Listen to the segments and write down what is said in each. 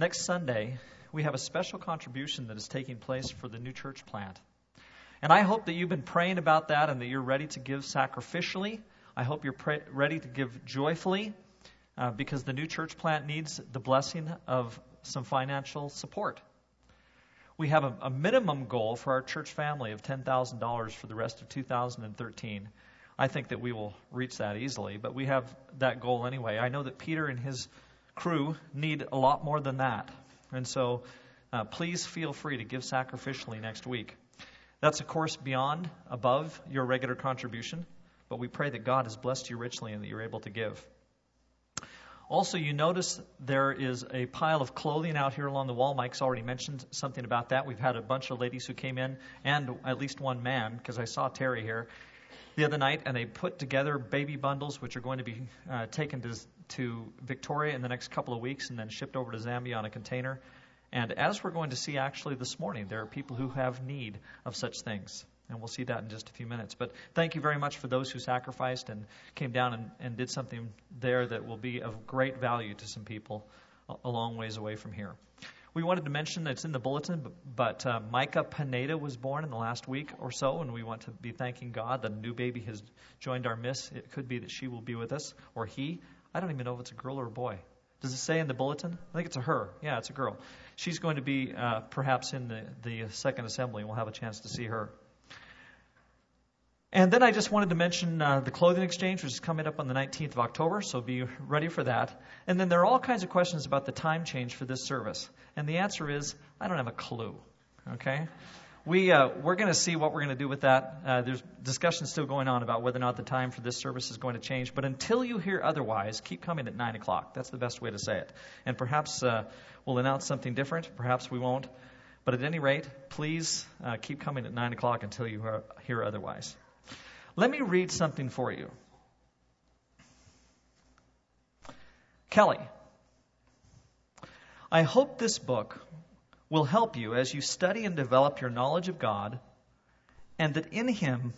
Next Sunday, we have a special contribution that is taking place for the new church plant. And I hope that you've been praying about that and that you're ready to give sacrificially. I hope you're pray- ready to give joyfully uh, because the new church plant needs the blessing of some financial support. We have a, a minimum goal for our church family of $10,000 for the rest of 2013. I think that we will reach that easily, but we have that goal anyway. I know that Peter and his crew need a lot more than that. And so uh, please feel free to give sacrificially next week. That's, of course, beyond, above your regular contribution, but we pray that God has blessed you richly and that you're able to give. Also, you notice there is a pile of clothing out here along the wall. Mike's already mentioned something about that. We've had a bunch of ladies who came in, and at least one man, because I saw Terry here the other night, and they put together baby bundles, which are going to be uh, taken to, to Victoria in the next couple of weeks and then shipped over to Zambia on a container. And as we're going to see actually this morning, there are people who have need of such things. And we'll see that in just a few minutes. But thank you very much for those who sacrificed and came down and, and did something there that will be of great value to some people a, long ways away from here. We wanted to mention that it's in the bulletin, but, but uh, Micah Pineda was born in the last week or so, and we want to be thanking God that a new baby has joined our midst. It could be that she will be with us, or he. I don't even know if it's a girl or a boy. Does it say in the bulletin? I think it's a her. Yeah, it's a girl. She's going to be uh, perhaps in the, the second assembly, and we'll have a chance to see her. And then I just wanted to mention uh, the clothing exchange, which is coming up on the 19th of October, so be ready for that. And then there are all kinds of questions about the time change for this service. And the answer is, I don't have a clue. Okay? We, uh, we're going to see what we're going to do with that. Uh, there's discussion still going on about whether or not the time for this service is going to change. But until you hear otherwise, keep coming at 9 o'clock. That's the best way to say it. And perhaps uh, we'll announce something different. Perhaps we won't. But at any rate, please uh, keep coming at 9 o'clock until you hear otherwise. Let me read something for you. Kelly, I hope this book will help you as you study and develop your knowledge of God, and that in Him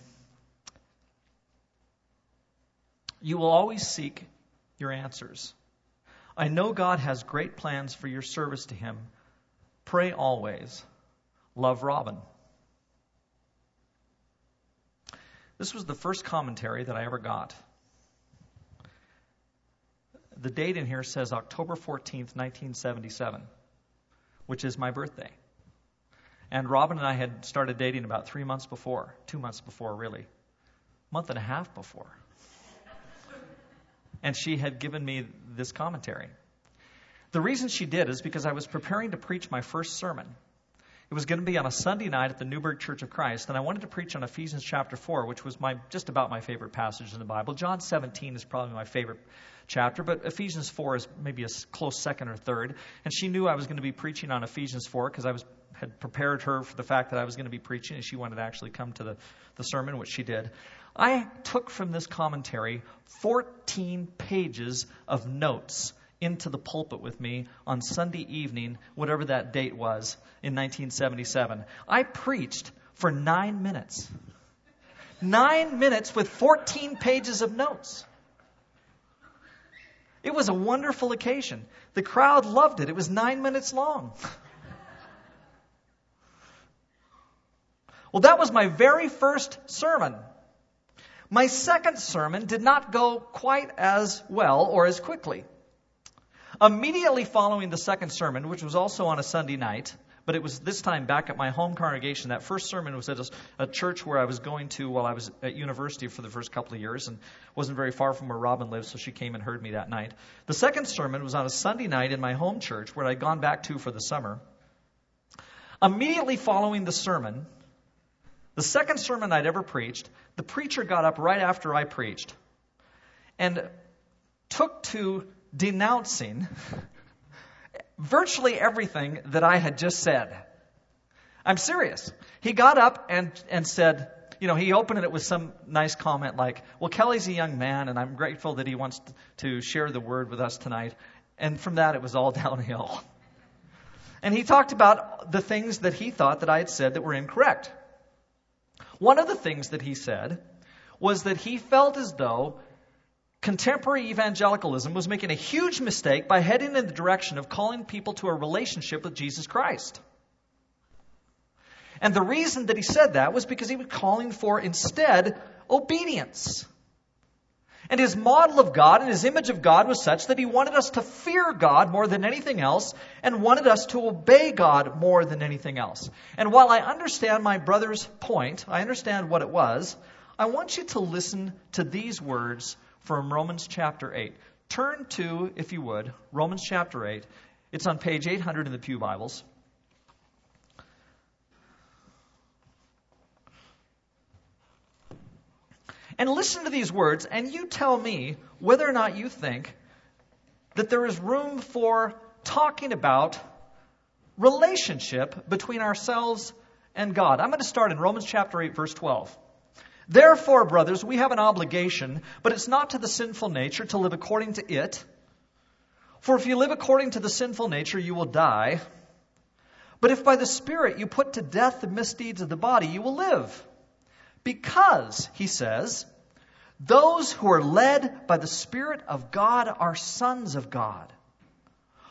you will always seek your answers. I know God has great plans for your service to Him. Pray always. Love Robin. This was the first commentary that I ever got. The date in here says October 14th, 1977, which is my birthday. And Robin and I had started dating about three months before, two months before, really, month and a half before. and she had given me this commentary. The reason she did is because I was preparing to preach my first sermon. It was going to be on a Sunday night at the Newburgh Church of Christ, and I wanted to preach on Ephesians chapter 4, which was my just about my favorite passage in the Bible. John 17 is probably my favorite chapter, but Ephesians 4 is maybe a close second or third. And she knew I was going to be preaching on Ephesians 4 because I was had prepared her for the fact that I was going to be preaching, and she wanted to actually come to the, the sermon, which she did. I took from this commentary 14 pages of notes into the pulpit with me on Sunday evening, whatever that date was, in 1977. I preached for nine minutes. Nine minutes with 14 pages of notes. It was a wonderful occasion. The crowd loved it. It was nine minutes long. Well, that was my very first sermon. My second sermon did not go quite as well or as quickly. Immediately following the second sermon, which was also on a Sunday night, but it was this time back at my home congregation. That first sermon was at a, a, church where I was going to while I was at university for the first couple of years and wasn't very far from where Robin lived, so she came and heard me that night. The second sermon was on a Sunday night in my home church where I'd gone back to for the summer. Immediately following the sermon, the second sermon I'd ever preached, the preacher got up right after I preached and took to denouncing virtually everything that I had just said. I'm serious. He got up and, and said, you know, he opened it with some nice comment like, well, Kelly's a young man, and I'm grateful that he wants to share the word with us tonight. And from that, it was all downhill. And he talked about the things that he thought that I had said that were incorrect. One of the things that he said was that he felt as though contemporary evangelicalism was making a huge mistake by heading in the direction of calling people to a relationship with Jesus Christ. And the reason that he said that was because he was calling for instead obedience. And his model of God and his image of God was such that he wanted us to fear God more than anything else and wanted us to obey God more than anything else. And while I understand my brother's point, I understand what it was, I want you to listen to these words from Romans chapter 8. Turn to, if you would, Romans chapter 8. It's on page 800 in the Pew Bibles. And listen to these words, and you tell me whether or not you think that there is room for talking about relationship between ourselves and God. I'm going to start in Romans chapter 8, verse 12. Therefore, brothers, we have an obligation, but it's not to the sinful nature to live according to it. For if you live according to the sinful nature, you will die. But if by the Spirit you put to death the misdeeds of the body, you will live. Because, he says, those who are led by the Spirit of God are sons of God.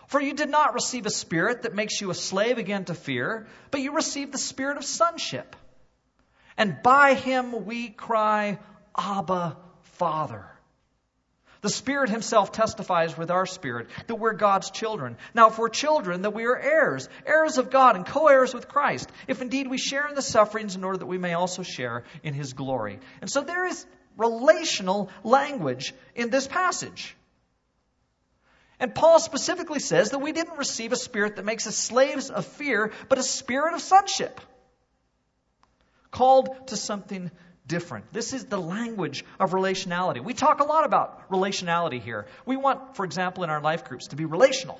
For you did not receive a spirit that makes you a slave again to fear, but you received the spirit of sonship. And by him we cry, Abba, Father. The Spirit Himself testifies with our spirit that we're God's children. Now, if we're children, that we are heirs, heirs of God and co heirs with Christ, if indeed we share in the sufferings in order that we may also share in His glory. And so there is relational language in this passage. And Paul specifically says that we didn't receive a spirit that makes us slaves of fear, but a spirit of sonship. Called to something different. This is the language of relationality. We talk a lot about relationality here. We want, for example, in our life groups to be relational.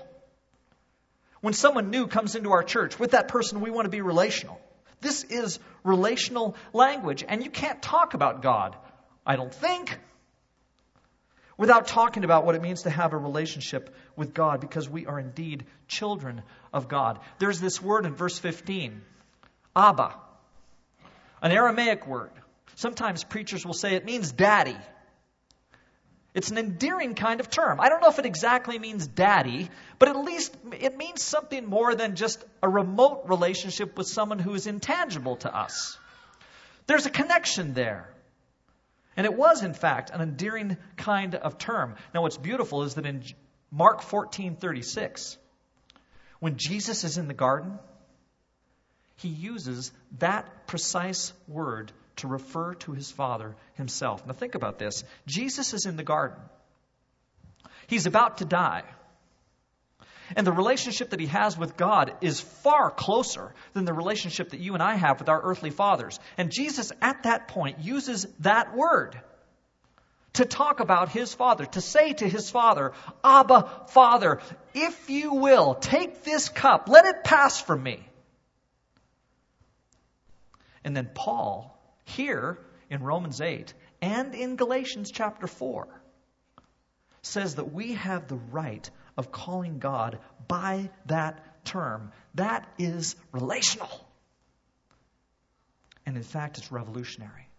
When someone new comes into our church, with that person, we want to be relational. This is relational language, and you can't talk about God, I don't think, without talking about what it means to have a relationship with God, because we are indeed children of God. There's this word in verse 15, Abba, an Aramaic word Sometimes preachers will say it means daddy. It's an endearing kind of term. I don't know if it exactly means daddy, but at least it means something more than just a remote relationship with someone who is intangible to us. There's a connection there. And it was, in fact, an endearing kind of term. Now, what's beautiful is that in Mark 14 36, when Jesus is in the garden, he uses that precise word to refer to his Father himself. Now, think about this Jesus is in the garden, he's about to die. And the relationship that he has with God is far closer than the relationship that you and I have with our earthly fathers. And Jesus, at that point, uses that word to talk about his Father, to say to his Father, Abba, Father, if you will, take this cup, let it pass from me. And then Paul here in Romans 8 and in Galatians chapter 4 says that we have the right of calling God by that term. That is relational. And in fact, it's revolutionary.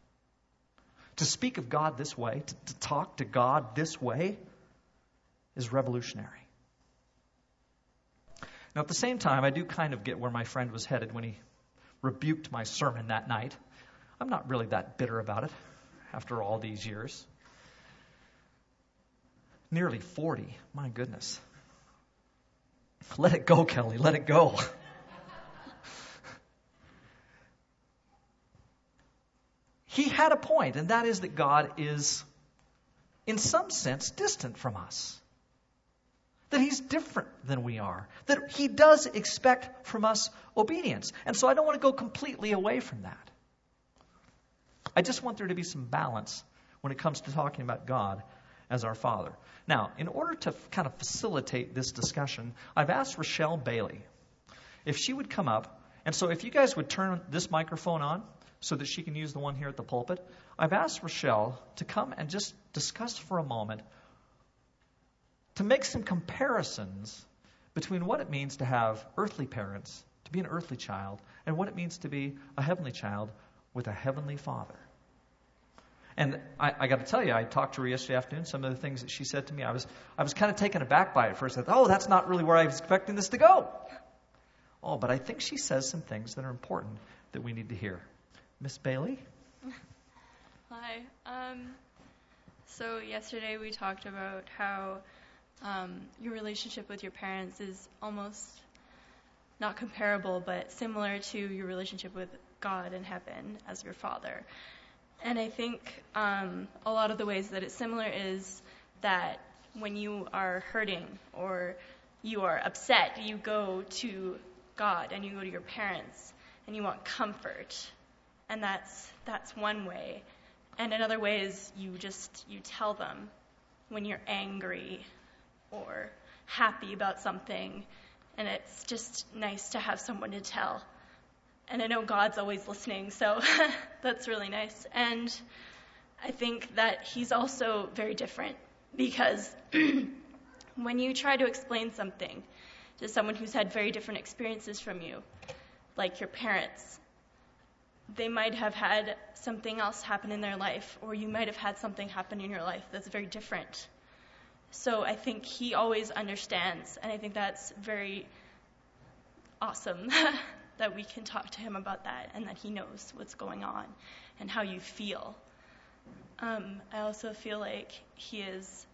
To speak of God this way, to, to talk to God this way, is revolutionary. Now, at the same time, I do kind of get where my friend was headed when he rebuked my sermon that night. I'm not really that bitter about it after all these years. Nearly 40. My goodness. Let it go, Kelly. Let it go. he had a point, and that is that God is, in some sense, distant from us. That he's different than we are. That he does expect from us obedience. And so I don't want to go completely away from that. I just want there to be some balance when it comes to talking about God as our Father. Now, in order to kind of facilitate this discussion, I've asked Rochelle Bailey if she would come up. And so, if you guys would turn this microphone on so that she can use the one here at the pulpit, I've asked Rochelle to come and just discuss for a moment to make some comparisons between what it means to have earthly parents, to be an earthly child, and what it means to be a heavenly child with a heavenly Father. And I, I got to tell you, I talked to her yesterday afternoon. Some of the things that she said to me, I was, I was kind of taken aback by it first. I thought, oh, that's not really where I was expecting this to go. Oh, but I think she says some things that are important that we need to hear. Miss Bailey? Hi. Um, so yesterday we talked about how um, your relationship with your parents is almost not comparable, but similar to your relationship with God in heaven as your father. And I think um, a lot of the ways that it's similar is that when you are hurting or you are upset, you go to God and you go to your parents and you want comfort. And that's that's one way. And another way is you just you tell them when you're angry or happy about something and it's just nice to have someone to tell. And I know God's always listening, so that's really nice. And I think that He's also very different because when you try to explain something to someone who's had very different experiences from you, like your parents, they might have had something else happen in their life, or you might have had something happen in your life that's very different. So I think he always understands, and I think that's very awesome that we can talk to him about that and that he knows what's going on and how you feel. Um, I also feel like he is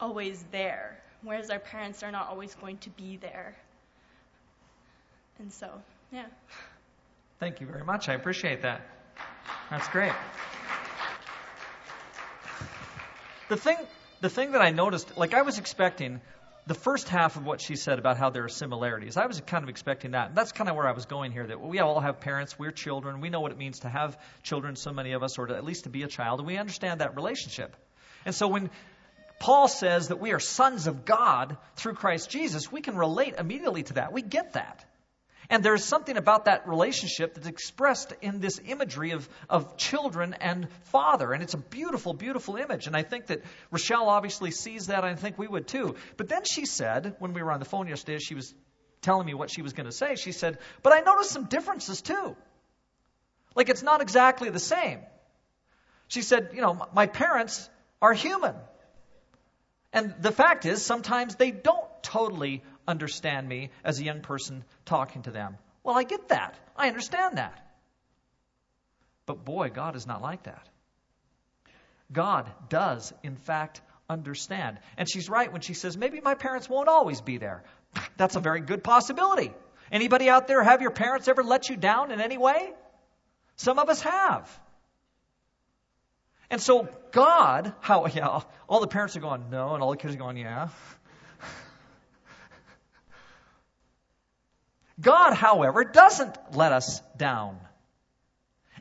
always there, whereas our parents are not always going to be there. And so, yeah. Thank you very much. I appreciate that. That's great. The thing, the thing that I noticed, like I was expecting the first half of what she said about how there are similarities. I was kind of expecting that. And that's kind of where I was going here. That we all have parents, we're children, we know what it means to have children, so many of us, or to, at least to be a child, and we understand that relationship. And so when Paul says that we are sons of God through Christ Jesus, we can relate immediately to that. We get that. And there's something about that relationship that's expressed in this imagery of, of children and father. And it's a beautiful, beautiful image. And I think that Rochelle obviously sees that. I think we would too. But then she said, when we were on the phone yesterday, she was telling me what she was going to say. She said, But I noticed some differences too. Like it's not exactly the same. She said, You know, my parents are human. And the fact is, sometimes they don't totally understand me as a young person talking to them. Well, I get that. I understand that. But boy, God is not like that. God does, in fact, understand. And she's right when she says, maybe my parents won't always be there. That's a very good possibility. Anybody out there have your parents ever let you down in any way? Some of us have. And so God, how yeah, all the parents are going, no, and all the kids are going, yeah. God, however, doesn't let us down.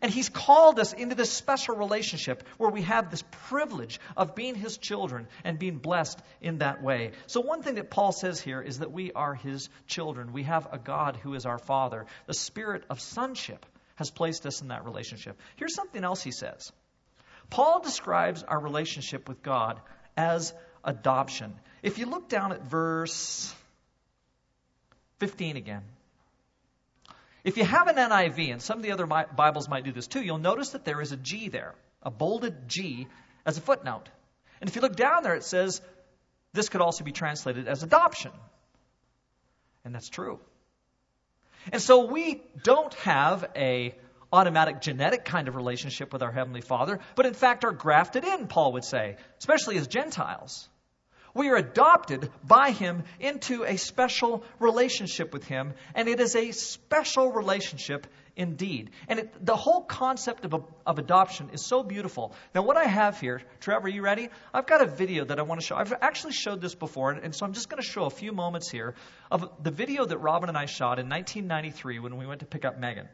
And He's called us into this special relationship where we have this privilege of being His children and being blessed in that way. So, one thing that Paul says here is that we are His children. We have a God who is our Father. The spirit of sonship has placed us in that relationship. Here's something else he says Paul describes our relationship with God as adoption. If you look down at verse 15 again, if you have an NIV, and some of the other Bibles might do this too, you'll notice that there is a G there, a bolded G as a footnote. And if you look down there, it says this could also be translated as adoption. And that's true. And so we don't have a automatic genetic kind of relationship with our heavenly Father, but in fact are grafted in, Paul would say, especially as Gentiles. We are adopted by Him into a special relationship with Him, and it is a special relationship indeed. And it, the whole concept of, of adoption is so beautiful. Now, what I have here, Trevor, are you ready? I've got a video that I want to show. I've actually showed this before, and, and so I'm just going to show a few moments here of the video that Robin and I shot in 1993 when we went to pick up Megan.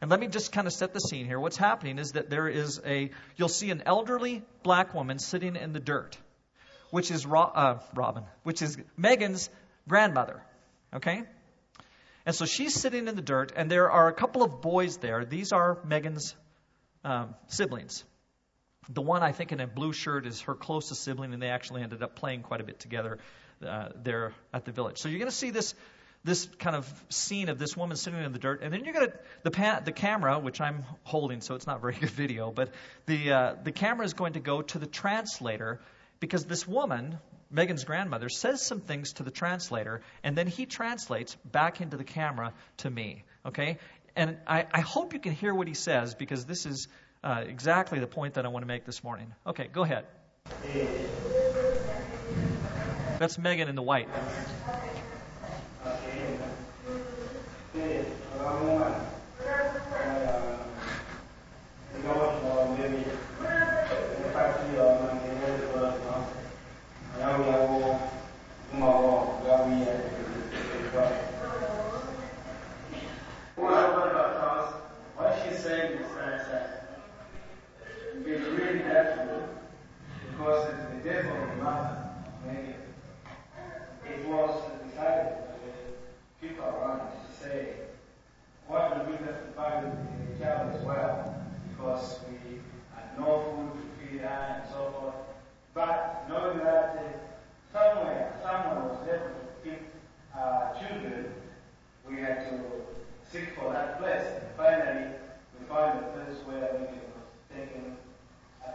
And let me just kind of set the scene here. What's happening is that there is a, you'll see an elderly black woman sitting in the dirt which is Ro- uh, Robin, which is Megan's grandmother. Okay? And so she's sitting in the dirt, and there are a couple of boys there. These are Megan's um, siblings. The one I think in a blue shirt is her closest sibling, and they actually ended up playing quite a bit together uh, there at the village. So you're going to see this this kind of scene of this woman sitting in the dirt, and then you're to the pan, the camera, which I'm holding, so it's not very good video, but the uh, the camera is going to go to the translator because this woman, Megan's grandmother, says some things to the translator, and then he translates back into the camera to me. Okay, and I, I hope you can hear what he says because this is uh, exactly the point that I want to make this morning. Okay, go ahead. That's Megan in the white. find a place where we can taken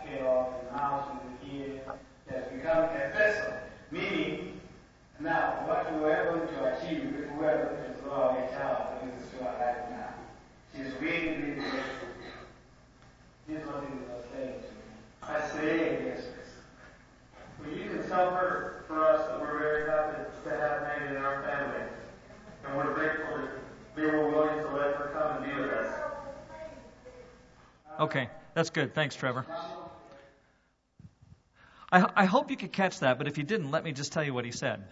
care of and house in here has become a vessel. Meaning, now what we were able to achieve if we were able to throw our child into sewer right now. She's really, really grateful. This one is saying to me. I say yes. Well, you can suffer for us that we're very happy to have made in our family. And we're grateful that they were willing to let her come and be with us. Okay, that's good. Thanks, Trevor. I, I hope you could catch that, but if you didn't, let me just tell you what he said.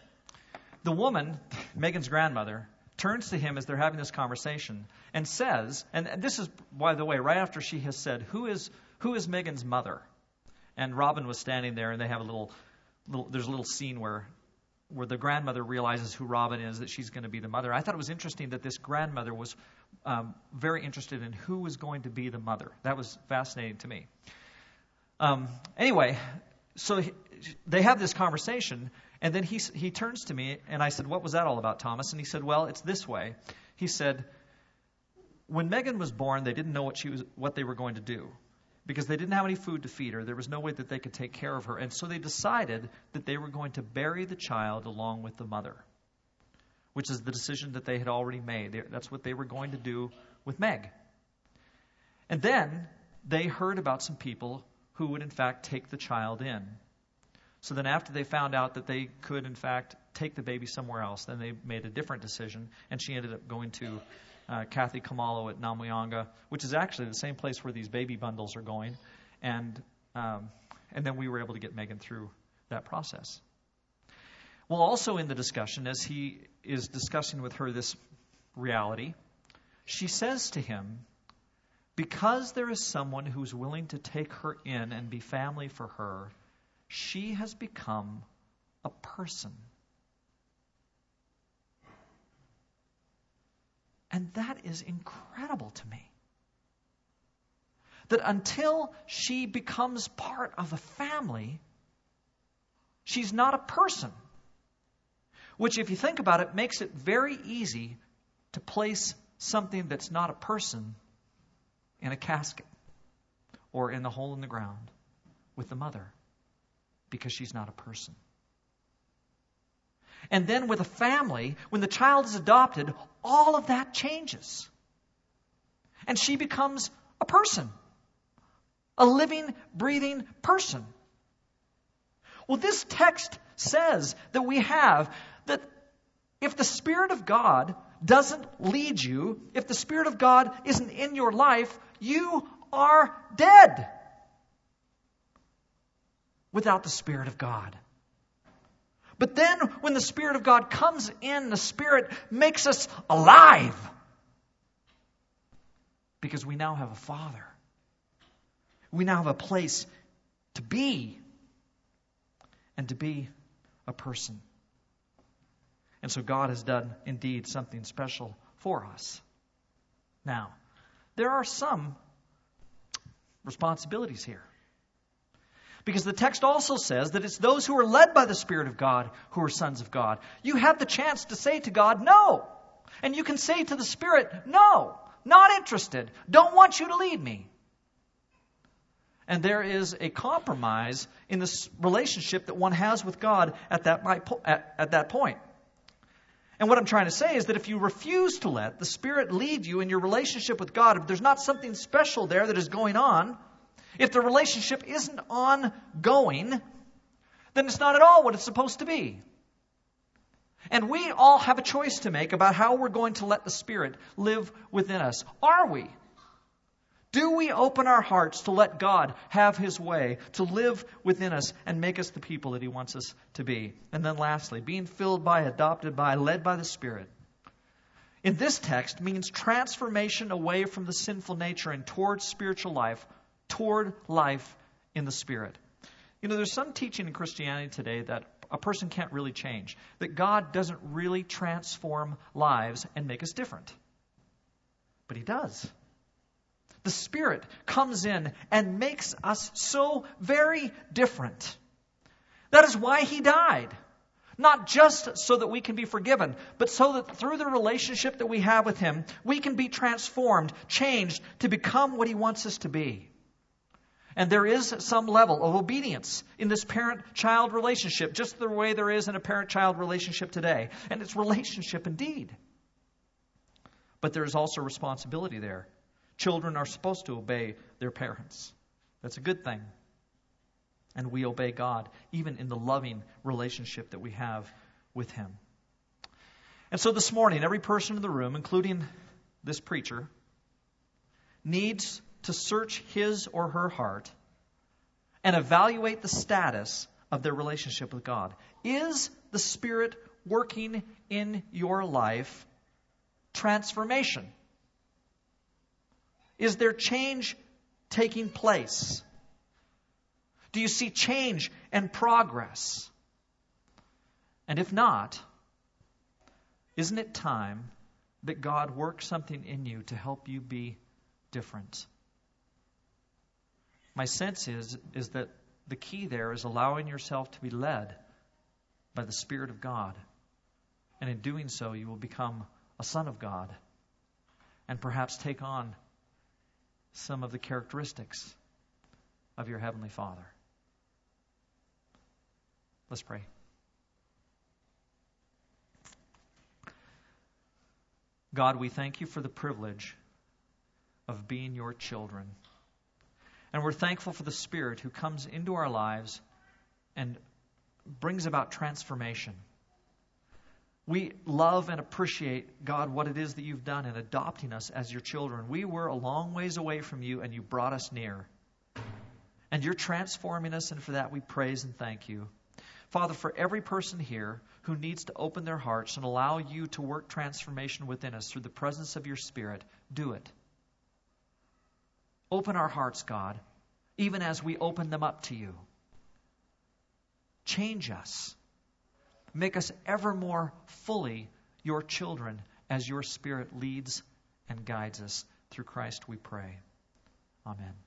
The woman, Megan's grandmother, turns to him as they're having this conversation and says, and this is, by the way, right after she has said, Who is, who is Megan's mother? And Robin was standing there, and they have a little, little there's a little scene where where the grandmother realizes who Robin is, that she's going to be the mother. I thought it was interesting that this grandmother was um, very interested in who was going to be the mother. That was fascinating to me. Um, anyway, so he, they have this conversation, and then he, he turns to me, and I said, What was that all about, Thomas? And he said, Well, it's this way. He said, When Megan was born, they didn't know what, she was, what they were going to do because they didn't have any food to feed her. There was no way that they could take care of her. And so they decided that they were going to bury the child along with the mother, which is the decision that they had already made. That's what they were going to do with Meg. And then they heard about some people who would, in fact, take the child in. So then, after they found out that they could, in fact, take the baby somewhere else, then they made a different decision, and she ended up going to uh, Kathy Kamalo at Namwianga, which is actually the same place where these baby bundles are going. And, um, and then we were able to get Megan through that process. Well, also in the discussion, as he is discussing with her this reality, she says to him, Because there is someone who's willing to take her in and be family for her, she has become a person. And that is incredible to me. That until she becomes part of a family, she's not a person. Which, if you think about it, makes it very easy to place something that's not a person in a casket or in the hole in the ground with the mother because she's not a person. And then with a family, when the child is adopted, all of that changes. And she becomes a person, a living, breathing person. Well, this text says that we have if the Spirit of God doesn't lead you, if the Spirit of God isn't in your life, you are dead without the Spirit of God. But then when the Spirit of God comes in, the Spirit makes us alive. Because we now have a Father. We now have a place to be and to be a person. And so God has done indeed something special for us. Now, there are some responsibilities here. Because the text also says that it's those who are led by the Spirit of God who are sons of God. You have the chance to say to God, no. And you can say to the Spirit, no, not interested, don't want you to lead me. And there is a compromise in this relationship that one has with God at that, at, at that point. And what I'm trying to say is that if you refuse to let the Spirit lead you in your relationship with God, if there's not something special there that is going on, if the relationship isn't ongoing, then it's not at all what it's supposed to be. And we all have a choice to make about how we're going to let the Spirit live within us. Are we? Do we open our hearts to let God have His way, to live within us and make us the people that He wants us to be? And then lastly, being filled by, adopted by, led by the Spirit. In this text means transformation away from the sinful nature and towards spiritual life, toward life in the Spirit. You know, there's some teaching in Christianity today that a person can't really change, that God doesn't really transform lives and make us different. But He does the Spirit comes in and makes us so very different. That is why He died. Not just so that we can be forgiven, but so that through the relationship that we have with Him, we can be transformed, changed to become what He wants us to be. And there is some level of obedience in this parent child relationship, just the way there is in a parent child relationship today. And it's relationship indeed. But there is also responsibility there. Children are supposed to obey their parents. That's a good thing. And we obey God, even in the loving relationship that we have with Him. And so this morning, every person in the room, including this preacher, needs to search his or her heart and evaluate the status of their relationship with God. Is the Spirit working in your life transformation? Is there change taking place? Do you see change and progress? And if not, isn't it time that God works something in you to help you be different? My sense is, is that the key there is allowing yourself to be led by the Spirit of God. And in doing so, you will become a son of God and perhaps take on some of the characteristics of your Heavenly Father. Let's pray. God, we thank you for the privilege of being your children. And we're thankful for the Spirit who comes into our lives and brings about transformation. We love and appreciate, God, what it is that you've done in adopting us as your children. We were a long ways away from you, and you brought us near. And you're transforming us, and for that we praise and thank you. Father, for every person here who needs to open their hearts and allow you to work transformation within us through the presence of your Spirit, do it. Open our hearts, God, even as we open them up to you. Change us. Make us ever more fully your children as your Spirit leads and guides us. Through Christ we pray. Amen.